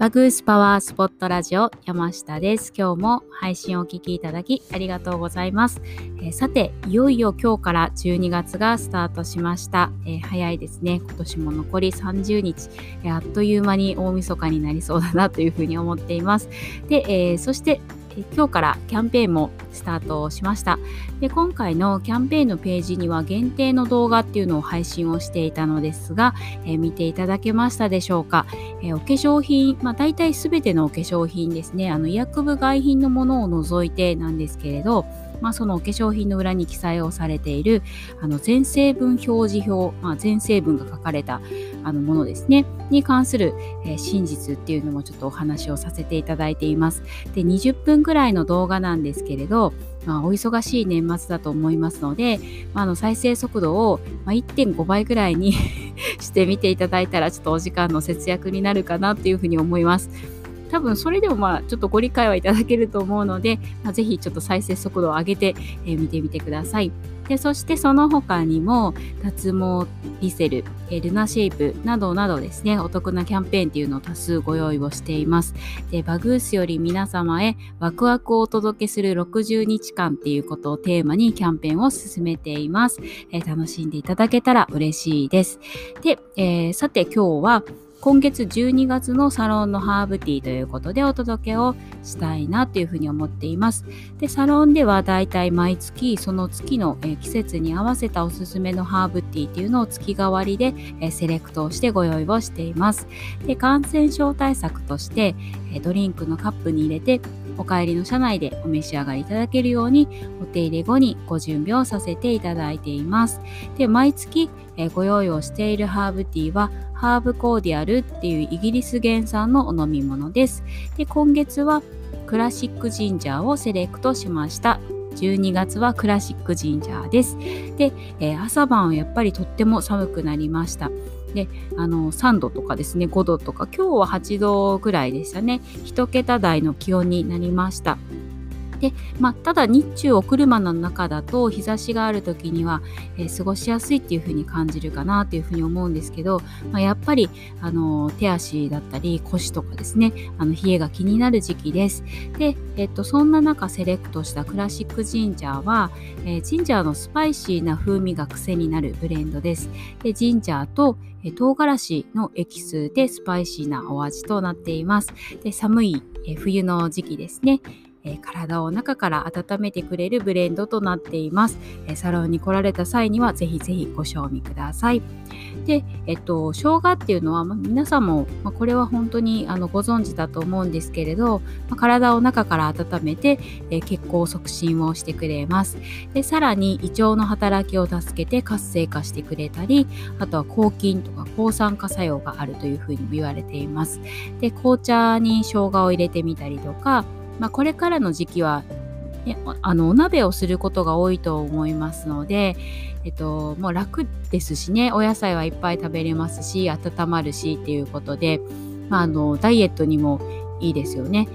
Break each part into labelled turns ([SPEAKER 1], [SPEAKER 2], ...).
[SPEAKER 1] バグースパワースポットラジオ山下です。今日も配信をお聴きいただきありがとうございます。えー、さて、いよいよ今日から12月がスタートしました。えー、早いですね。今年も残り30日、えー、あっという間に大晦日になりそうだなというふうに思っています。で、えそして今日からキャンペーンもスタートしました。で今回のキャンペーンのページには限定の動画っていうのを配信をしていたのですが、えー、見ていただけましたでしょうか、えー、お化粧品、まあ、大体全てのお化粧品ですね。あの医薬部外品のものを除いてなんですけれどまあ、そのお化粧品の裏に記載をされているあの全成分表示表、まあ、全成分が書かれたあのものですねに関する、えー、真実っていうのもちょっとお話をさせていただいています。で20分くらいの動画なんですけれど、まあ、お忙しい年末だと思いますので、まあ、の再生速度を、1.5倍ぐらいに してみていただいたらちょっとお時間の節約になるかなというふうに思います。多分それでもまあちょっとご理解はいただけると思うので、まあ、ぜひちょっと再生速度を上げて、えー、見てみてください。でそしてその他にも脱毛リセル、えルナシェイプなどなどですね、お得なキャンペーンっていうのを多数ご用意をしています。で、バグースより皆様へワクワクをお届けする60日間っていうことをテーマにキャンペーンを進めています。えー、楽しんでいただけたら嬉しいです。で、えー、さて今日は今月12月のサロンのハーブティーということでお届けをしたいなというふうに思っています。で、サロンではだいたい毎月その月の、え季節に合わせたおすすめのハーブティーというのを月替わりで、えセレクトをしてご用意をしています。で、感染症対策として、えドリンクのカップに入れてお帰りの車内でお召し上がりいただけるようにお手入れ後にご準備をさせていただいています。で、毎月、えご用意をしているハーブティーはハーブコーディアルっていうイギリス原産のお飲み物です。で、今月はクラシックジンジャーをセレクトしました。12月はクラシックジンジャーです。で、えー、朝晩はやっぱりとっても寒くなりました。で、あの、3度とかですね、5度とか、今日は8度ぐらいでしたね。1桁台の気温になりました。で、まあ、ただ日中お車の中だと日差しがある時には、えー、過ごしやすいっていう風に感じるかなというふうに思うんですけど、まあ、やっぱりあの手足だったり腰とかですねあの冷えが気になる時期です。で、えっと、そんな中セレクトしたクラシックジンジャーは、えー、ジンジャーのスパイシーな風味が癖になるブレンドです。でジンジャーと唐辛子のエキスでスパイシーなお味となっています。で寒い冬の時期ですね。えー、体を中から温めてくれるブレンドとなっています。えー、サロンに来られた際にはぜひぜひご賞味ください。で、えっと、生姜っていうのは、ま皆さんも、まこれは本当にあのご存知だと思うんですけれど、ま体を中から温めて、え血行促進をしてくれます。で、さらに胃腸の働きを助けて活性化してくれたり、あとは抗菌とか抗酸化作用があるというふうにも言われています。で、紅茶に生姜を入れてみたりとか、まあ、これからの時期は、ね、あのお鍋をすることが多いと思いますので、えっと、もう楽ですしねお野菜はいっぱい食べれますし温まるしっていうことで、まあ、あのダイエットにもいいですよね。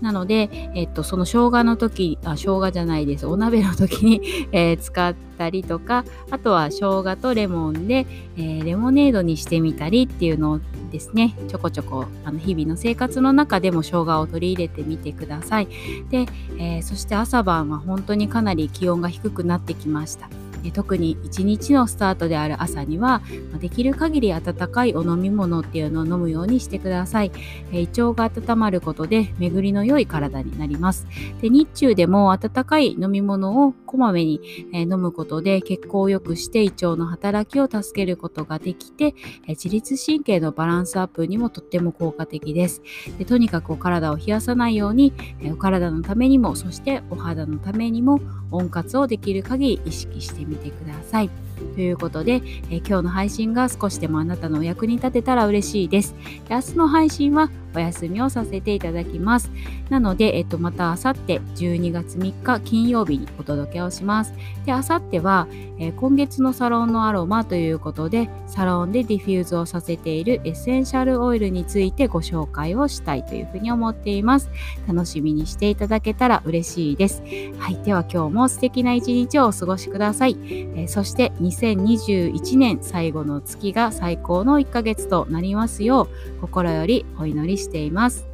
[SPEAKER 1] なので、えっと、その生姜の時、あ、生姜じゃないです。お鍋の時に、えー、使ったりとか、あとは生姜とレモンで、えー、レモネードにしてみたりっていうのをですね、ちょこちょこ、あの、日々の生活の中でも生姜を取り入れてみてください。で、えー、そして朝晩は本当にかなり気温が低くなってきました。特に一日のスタートである朝にはできる限り温かいお飲み物っていうのを飲むようにしてください。胃腸が温まることで巡りの良い体になります。で日中でも温かい飲み物をこまめに飲むことで血行を良くして胃腸の働きを助けることができて自律神経のバランスアップにもとっても効果的です。でとにかくお体を冷やさないようにお体のためにもそしてお肌のためにも温活をできる限り意識してみてください。ということで、え今日の配信が少しでもあなたのお役に立てたら嬉しいです。で明日の配信はお休みをさせていただきます。なので、えっと、またあさって12月3日金曜日にお届けをします。で、あさっては、えー、今月のサロンのアロマということで、サロンでディフューズをさせているエッセンシャルオイルについてご紹介をしたいというふうに思っています。楽しみにしていただけたら嬉しいです。はい。では今日も素敵な一日をお過ごしください。えー、そして2021年最後の月が最高の1ヶ月となりますよう、心よりお祈りしています。